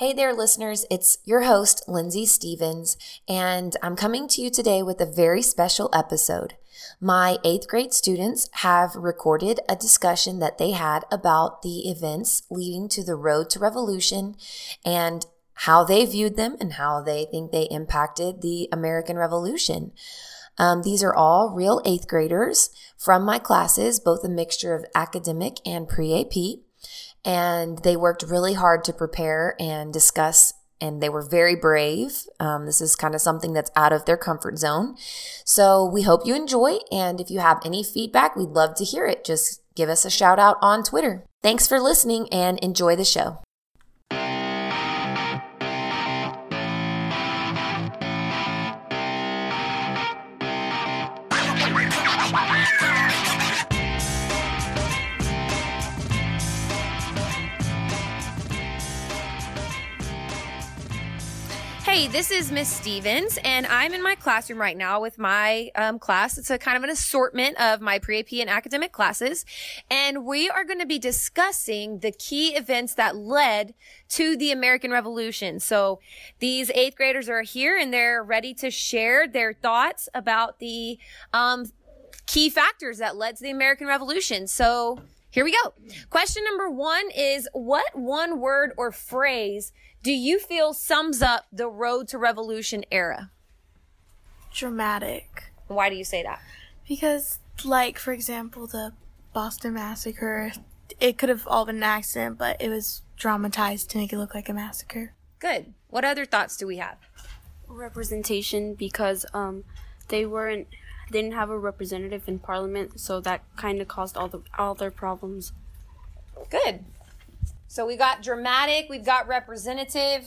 Hey there, listeners. It's your host, Lindsay Stevens, and I'm coming to you today with a very special episode. My eighth grade students have recorded a discussion that they had about the events leading to the road to revolution and how they viewed them and how they think they impacted the American Revolution. Um, these are all real eighth graders from my classes, both a mixture of academic and pre AP. And they worked really hard to prepare and discuss and they were very brave. Um, this is kind of something that's out of their comfort zone. So we hope you enjoy. And if you have any feedback, we'd love to hear it. Just give us a shout out on Twitter. Thanks for listening and enjoy the show. This is Miss Stevens, and I'm in my classroom right now with my um, class. It's a kind of an assortment of my pre-AP and academic classes, and we are going to be discussing the key events that led to the American Revolution. So these eighth graders are here, and they're ready to share their thoughts about the um, key factors that led to the American Revolution. So here we go. Question number one is what one word or phrase do you feel sums up the road to revolution era? Dramatic. Why do you say that? Because, like, for example, the Boston Massacre, it could have all been an accident, but it was dramatized to make it look like a massacre. Good. What other thoughts do we have? Representation, because um, they weren't, they didn't have a representative in parliament, so that kind of caused all the all their problems. Good. So we got dramatic, we've got representative.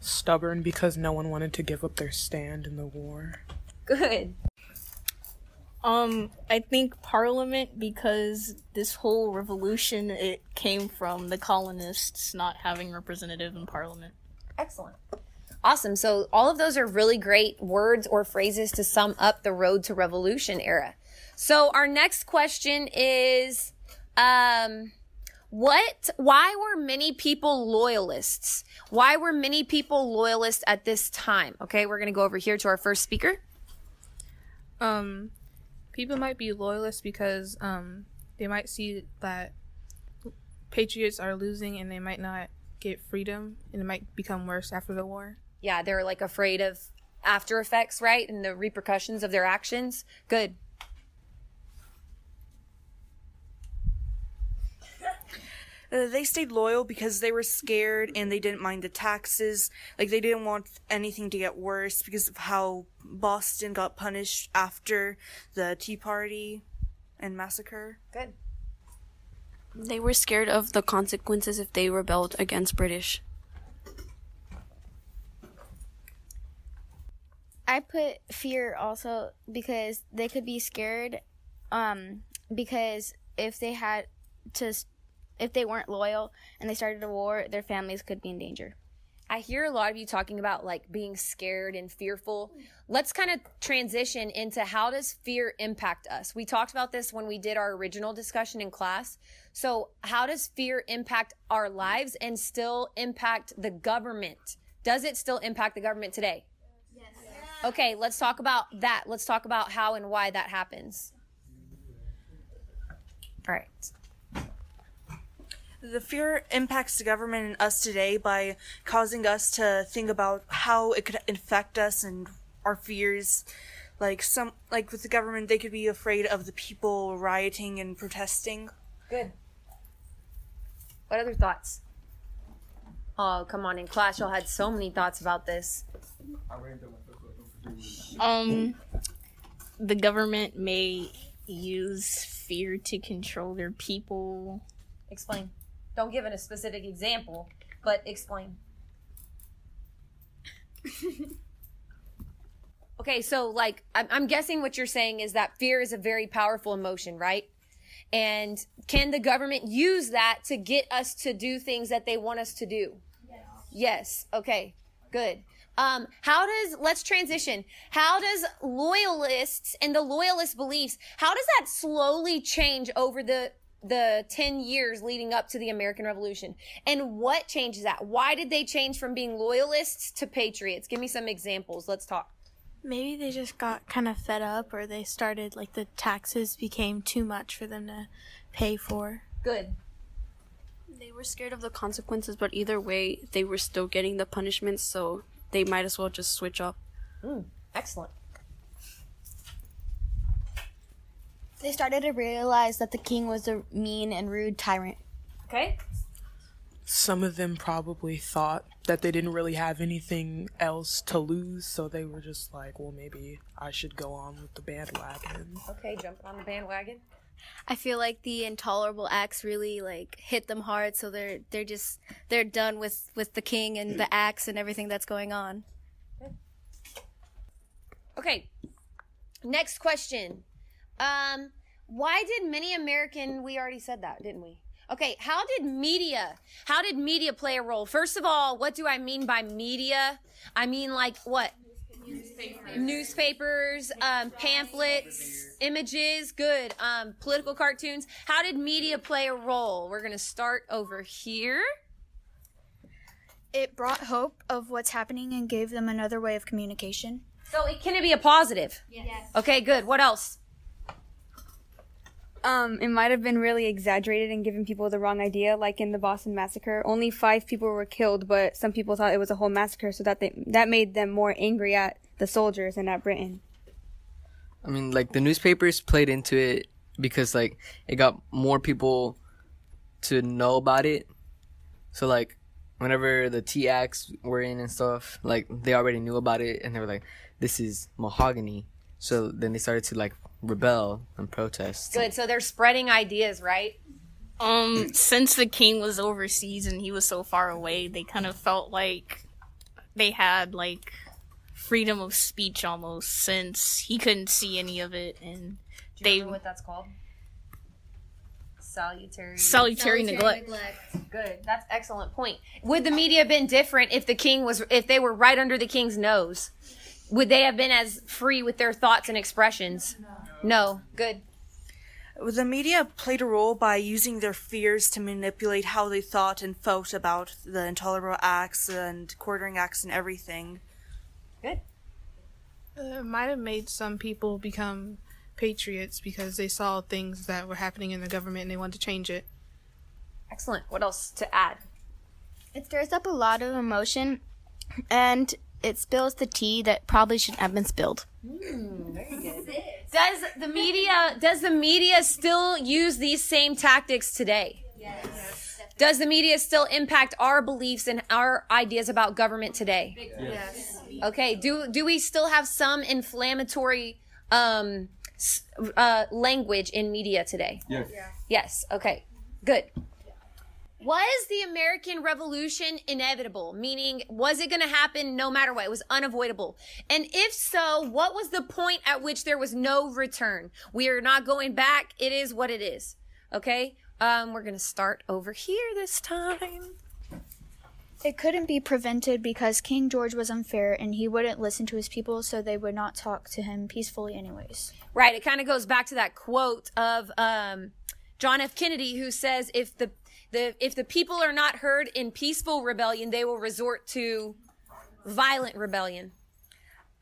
Stubborn because no one wanted to give up their stand in the war. Good. Um, I think Parliament because this whole revolution it came from the colonists not having representative in Parliament. Excellent. Awesome. So all of those are really great words or phrases to sum up the road to revolution era. So our next question is, um, what, why were many people loyalists? Why were many people loyalists at this time? Okay, we're going to go over here to our first speaker. Um, people might be loyalists because um, they might see that patriots are losing and they might not get freedom and it might become worse after the war. Yeah, they're like afraid of after effects, right? And the repercussions of their actions. Good. Uh, they stayed loyal because they were scared and they didn't mind the taxes. Like they didn't want anything to get worse because of how Boston got punished after the Tea Party and massacre. Good. They were scared of the consequences if they rebelled against British. I put fear also because they could be scared um because if they had to if they weren't loyal and they started a war, their families could be in danger. I hear a lot of you talking about like being scared and fearful. Let's kind of transition into how does fear impact us? We talked about this when we did our original discussion in class. So, how does fear impact our lives and still impact the government? Does it still impact the government today? Yes. Okay, let's talk about that. Let's talk about how and why that happens. All right. The fear impacts the government and us today by causing us to think about how it could infect us and our fears. Like some, like with the government, they could be afraid of the people rioting and protesting. Good. What other thoughts? Oh, come on. In class, y'all had so many thoughts about this. Um, the government may use fear to control their people. Explain. Don't give it a specific example, but explain. okay, so like I'm, I'm guessing what you're saying is that fear is a very powerful emotion, right? And can the government use that to get us to do things that they want us to do? Yes. Yes. Okay. Good. Um, how does, let's transition. How does loyalists and the loyalist beliefs, how does that slowly change over the the 10 years leading up to the American Revolution. And what changes that? Why did they change from being loyalists to patriots? Give me some examples. Let's talk. Maybe they just got kind of fed up or they started like the taxes became too much for them to pay for. Good. They were scared of the consequences, but either way, they were still getting the punishments, so they might as well just switch up. Mm, excellent. They started to realize that the king was a mean and rude tyrant. Okay. Some of them probably thought that they didn't really have anything else to lose, so they were just like, well, maybe I should go on with the bandwagon. Okay, jumping on the bandwagon. I feel like the intolerable acts really like hit them hard, so they're they're just they're done with with the king and the acts and everything that's going on. Okay. Next question. Um, why did many American? We already said that, didn't we? Okay. How did media? How did media play a role? First of all, what do I mean by media? I mean like what? Newspapers, Newspapers um, pamphlets, images. Good. Um, political cartoons. How did media play a role? We're gonna start over here. It brought hope of what's happening and gave them another way of communication. So it can it be a positive? Yes. Okay. Good. What else? Um, it might have been really exaggerated and given people the wrong idea, like in the Boston Massacre. Only five people were killed, but some people thought it was a whole massacre, so that they, that made them more angry at the soldiers and at Britain. I mean, like the newspapers played into it because like it got more people to know about it. So like whenever the Tea acts were in and stuff, like they already knew about it and they were like, "This is mahogany." So then they started to like rebel and protest. Good. So they're spreading ideas, right? Um, since the king was overseas and he was so far away, they kind of felt like they had like freedom of speech almost since he couldn't see any of it and Do they what that's called? Salutary. Salutary, neglect. Good. That's excellent point. Would the media have been different if the king was if they were right under the king's nose? Would they have been as free with their thoughts and expressions? No. Good. The media played a role by using their fears to manipulate how they thought and felt about the intolerable acts and quartering acts and everything. Good. Uh, it might have made some people become patriots because they saw things that were happening in the government and they wanted to change it. Excellent. What else to add? It stirs up a lot of emotion and it spills the tea that probably shouldn't have been spilled. Does the media does the media still use these same tactics today? Yes. Does the media still impact our beliefs and our ideas about government today? Yes. Okay. Do do we still have some inflammatory um, uh, language in media today? Yes. Yes. Okay. Good. Was the American Revolution inevitable? Meaning, was it going to happen no matter what? It was unavoidable. And if so, what was the point at which there was no return? We are not going back. It is what it is. Okay. Um, we're going to start over here this time. It couldn't be prevented because King George was unfair and he wouldn't listen to his people, so they would not talk to him peacefully, anyways. Right. It kind of goes back to that quote of um, John F. Kennedy, who says, "If the the if the people are not heard in peaceful rebellion, they will resort to violent rebellion."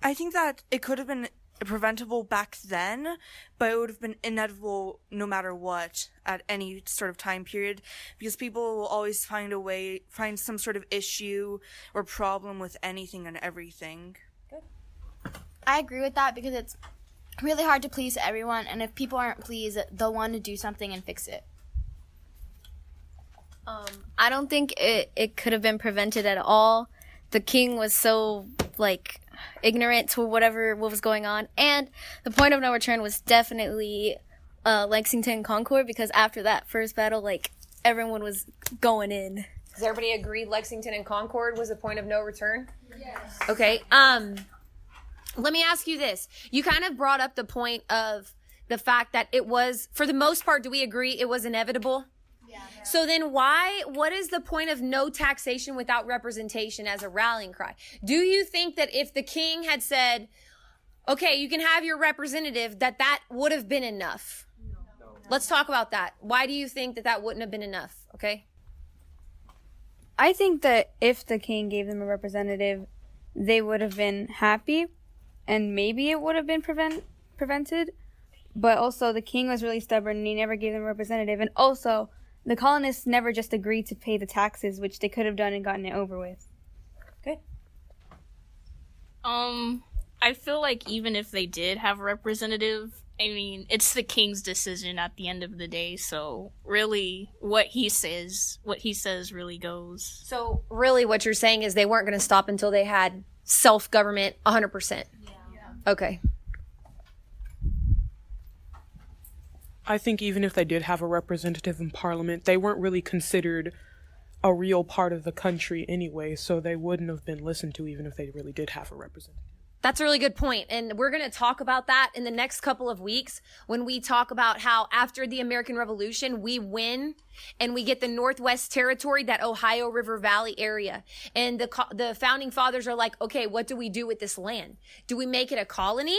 I think that it could have been preventable back then, but it would have been inevitable no matter what at any sort of time period because people will always find a way, find some sort of issue or problem with anything and everything. Good. I agree with that because it's really hard to please everyone, and if people aren't pleased, they'll want to do something and fix it. Um, I don't think it, it could have been prevented at all. The king was so like ignorant to whatever what was going on, and the point of no return was definitely uh, Lexington Concord because after that first battle, like everyone was going in. Does everybody agree Lexington and Concord was a point of no return? Yes. Okay. Um, let me ask you this. You kind of brought up the point of the fact that it was, for the most part, do we agree it was inevitable? Yeah. So then why, what is the point of no taxation without representation as a rallying cry? Do you think that if the king had said, okay, you can have your representative, that that would have been enough? Let's talk about that. Why do you think that that wouldn't have been enough? Okay. I think that if the king gave them a representative, they would have been happy, and maybe it would have been prevent prevented. But also, the king was really stubborn, and he never gave them a representative. And also, the colonists never just agreed to pay the taxes, which they could have done and gotten it over with. Good. Um, I feel like even if they did have a representative, I mean, it's the king's decision at the end of the day. So really, what he says, what he says, really goes. So really, what you're saying is they weren't going to stop until they had self government 100. percent Yeah. Okay. I think even if they did have a representative in parliament, they weren't really considered a real part of the country anyway, so they wouldn't have been listened to even if they really did have a representative. That's a really good point. And we're going to talk about that in the next couple of weeks when we talk about how after the American Revolution, we win and we get the Northwest Territory, that Ohio River Valley area. And the, the founding fathers are like, okay, what do we do with this land? Do we make it a colony?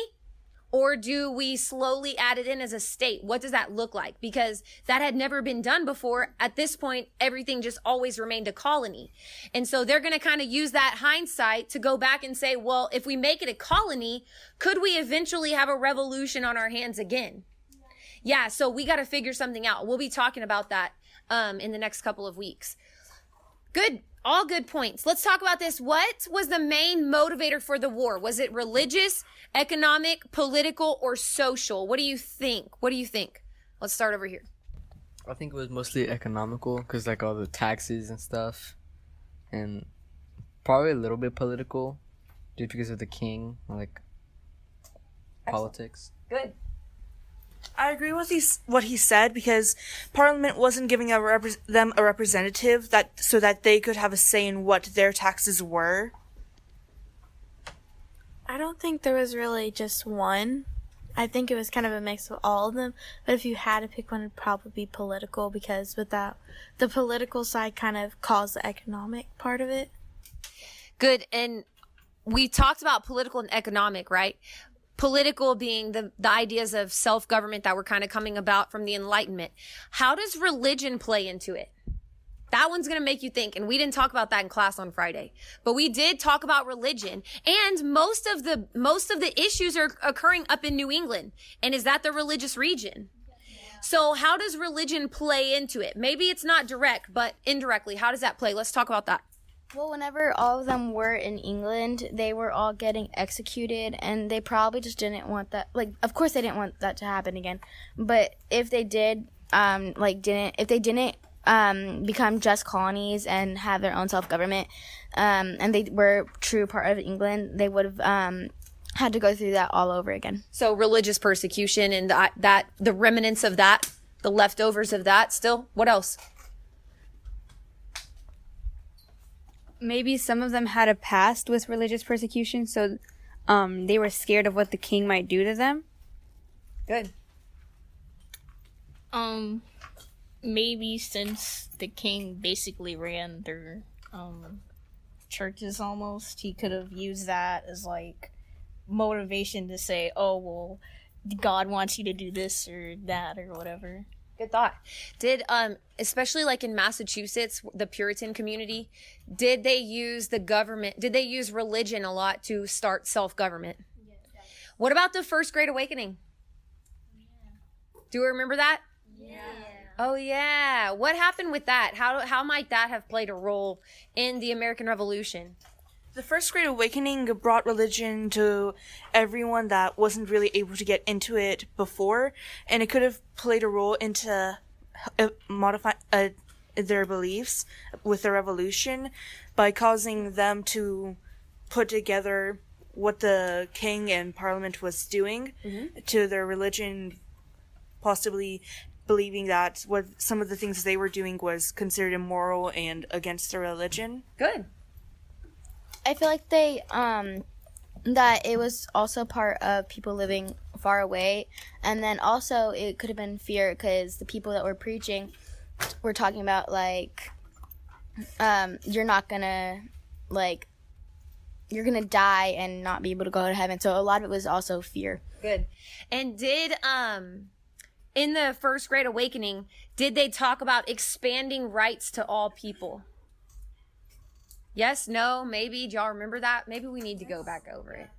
Or do we slowly add it in as a state? What does that look like? Because that had never been done before. At this point, everything just always remained a colony. And so they're going to kind of use that hindsight to go back and say, well, if we make it a colony, could we eventually have a revolution on our hands again? Yeah, so we got to figure something out. We'll be talking about that um, in the next couple of weeks. Good. All good points. Let's talk about this. What was the main motivator for the war? Was it religious, economic, political, or social? What do you think? What do you think? Let's start over here. I think it was mostly economical because like all the taxes and stuff, and probably a little bit political, just because of the king, like politics. Good. I agree with he's, what he said because Parliament wasn't giving a repre- them a representative that so that they could have a say in what their taxes were. I don't think there was really just one. I think it was kind of a mix of all of them. But if you had to pick one, it'd probably be political because without the political side kind of caused the economic part of it. Good. And we talked about political and economic, right? Political being the, the ideas of self government that were kind of coming about from the Enlightenment. How does religion play into it? That one's going to make you think. And we didn't talk about that in class on Friday, but we did talk about religion and most of the, most of the issues are occurring up in New England. And is that the religious region? So how does religion play into it? Maybe it's not direct, but indirectly, how does that play? Let's talk about that. Well, whenever all of them were in England, they were all getting executed, and they probably just didn't want that. Like, of course, they didn't want that to happen again. But if they did, um, like, didn't if they didn't um, become just colonies and have their own self government, um, and they were true part of England, they would have um, had to go through that all over again. So religious persecution and that, that the remnants of that, the leftovers of that still. What else? Maybe some of them had a past with religious persecution, so um, they were scared of what the king might do to them. Good. Um, maybe since the king basically ran their um churches almost, he could have used that as like motivation to say, "Oh well, God wants you to do this or that or whatever." Good thought. Did um especially like in Massachusetts, the Puritan community, did they use the government? Did they use religion a lot to start self-government? What about the first great awakening? Do you remember that? Yeah. Oh yeah. What happened with that? How how might that have played a role in the American Revolution? The First Great Awakening brought religion to everyone that wasn't really able to get into it before, and it could have played a role into uh, modify uh, their beliefs with the revolution by causing them to put together what the king and parliament was doing to their religion, possibly believing that what some of the things they were doing was considered immoral and against their religion. Good. I feel like they um that it was also part of people living far away, and then also it could have been fear because the people that were preaching were talking about like um you're not gonna like you're gonna die and not be able to go to heaven. So a lot of it was also fear. Good. And did um in the first great awakening, did they talk about expanding rights to all people? Yes, no, maybe. Do y'all remember that? Maybe we need to go back over it.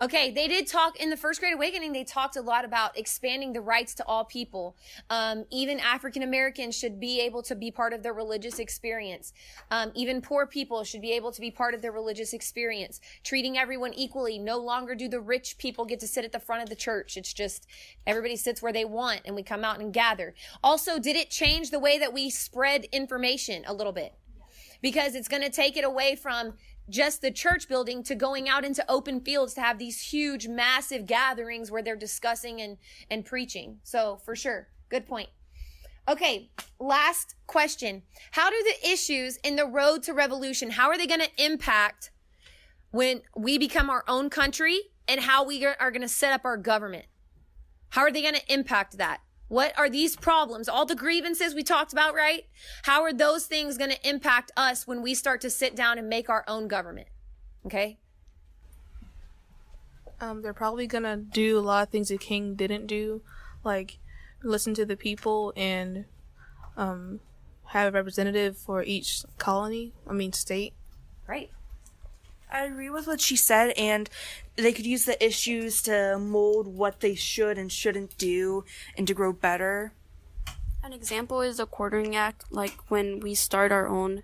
Okay, they did talk in the first Great Awakening. They talked a lot about expanding the rights to all people. Um, even African Americans should be able to be part of their religious experience. Um, even poor people should be able to be part of their religious experience. Treating everyone equally. No longer do the rich people get to sit at the front of the church. It's just everybody sits where they want, and we come out and gather. Also, did it change the way that we spread information a little bit? Because it's going to take it away from just the church building to going out into open fields to have these huge, massive gatherings where they're discussing and, and preaching. So for sure. Good point. Okay. Last question. How do the issues in the road to revolution, how are they going to impact when we become our own country and how we are going to set up our government? How are they going to impact that? What are these problems? All the grievances we talked about, right? How are those things going to impact us when we start to sit down and make our own government? Okay? Um, they're probably gonna do a lot of things the king didn't do, like listen to the people and um, have a representative for each colony. I mean, state. Right. I agree with what she said, and they could use the issues to mold what they should and shouldn't do and to grow better. An example is the Quartering Act. Like when we start our own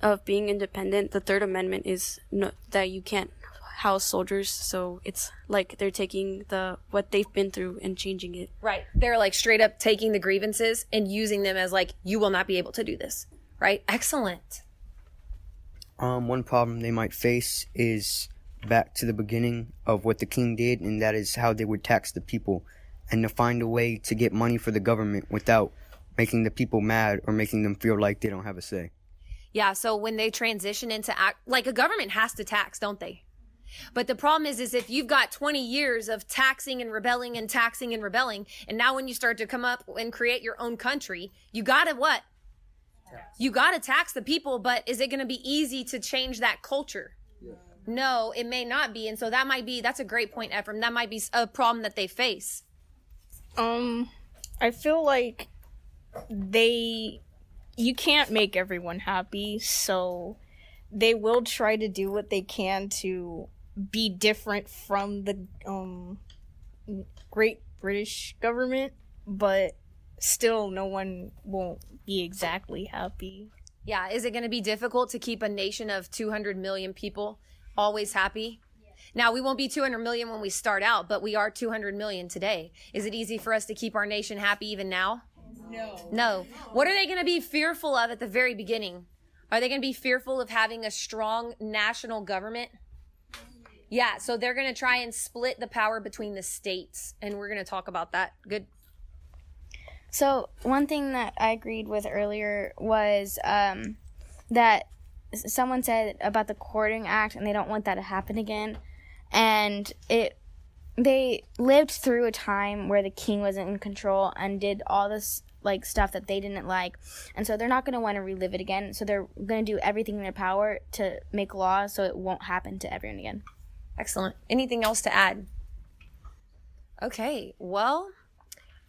of being independent, the Third Amendment is no, that you can't house soldiers. So it's like they're taking the what they've been through and changing it. Right. They're like straight up taking the grievances and using them as like you will not be able to do this. Right? Excellent. Um, one problem they might face is back to the beginning of what the king did, and that is how they would tax the people and to find a way to get money for the government without making the people mad or making them feel like they don't have a say. Yeah, so when they transition into act like a government has to tax, don't they? But the problem is is if you've got 20 years of taxing and rebelling and taxing and rebelling, and now when you start to come up and create your own country, you got to what? You got to tax the people, but is it going to be easy to change that culture? No, it may not be. And so that might be, that's a great point, Ephraim. That might be a problem that they face. Um, I feel like they, you can't make everyone happy, so they will try to do what they can to be different from the um great British government, but still no one won't be exactly happy. Yeah, is it going to be difficult to keep a nation of 200 million people always happy? Now, we won't be 200 million when we start out, but we are 200 million today. Is it easy for us to keep our nation happy even now? No. No. What are they going to be fearful of at the very beginning? Are they going to be fearful of having a strong national government? Yeah, so they're going to try and split the power between the states, and we're going to talk about that. Good. So one thing that I agreed with earlier was um, that s- someone said about the Quartering Act, and they don't want that to happen again. And it, they lived through a time where the king wasn't in control and did all this like stuff that they didn't like, and so they're not going to want to relive it again. So they're going to do everything in their power to make laws so it won't happen to everyone again. Excellent. Anything else to add? Okay, well,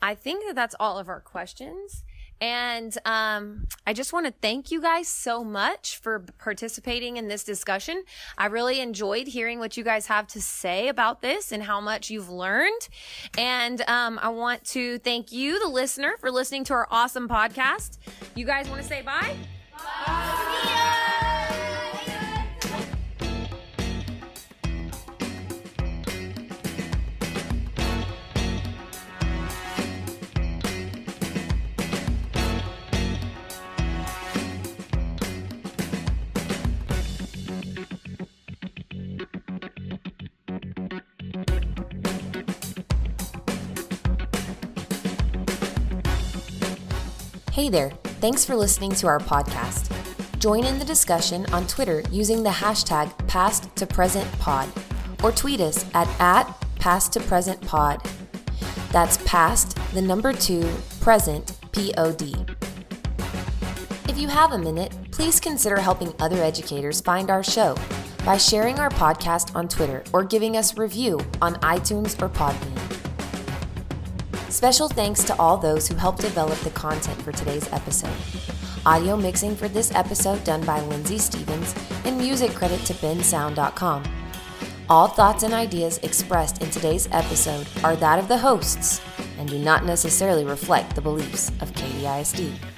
I think that that's all of our questions. And um, I just want to thank you guys so much for participating in this discussion. I really enjoyed hearing what you guys have to say about this and how much you've learned. And um, I want to thank you, the listener, for listening to our awesome podcast. You guys want to say bye? bye? Hey there. Thanks for listening to our podcast. Join in the discussion on Twitter using the hashtag past to present pod or tweet us at, at past to present pod. That's past the number two present P O D. If you have a minute, please consider helping other educators find our show by sharing our podcast on Twitter or giving us review on iTunes or Podbean. Special thanks to all those who helped develop the content for today's episode. Audio mixing for this episode done by Lindsay Stevens, and music credit to bensound.com. All thoughts and ideas expressed in today's episode are that of the hosts and do not necessarily reflect the beliefs of KDISD.